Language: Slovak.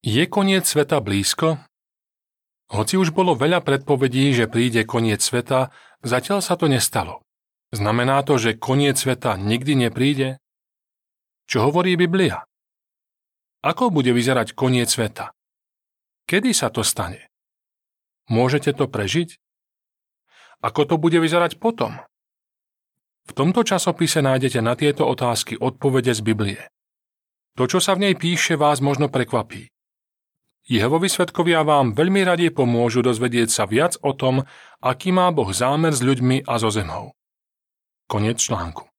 Je koniec sveta blízko? Hoci už bolo veľa predpovedí, že príde koniec sveta, zatiaľ sa to nestalo. Znamená to, že koniec sveta nikdy nepríde? Čo hovorí Biblia? Ako bude vyzerať koniec sveta? Kedy sa to stane? Môžete to prežiť? Ako to bude vyzerať potom? V tomto časopise nájdete na tieto otázky odpovede z Biblie. To, čo sa v nej píše, vás možno prekvapí. Jehovovi svetkovia vám veľmi radi pomôžu dozvedieť sa viac o tom, aký má Boh zámer s ľuďmi a so zemou. Koniec článku.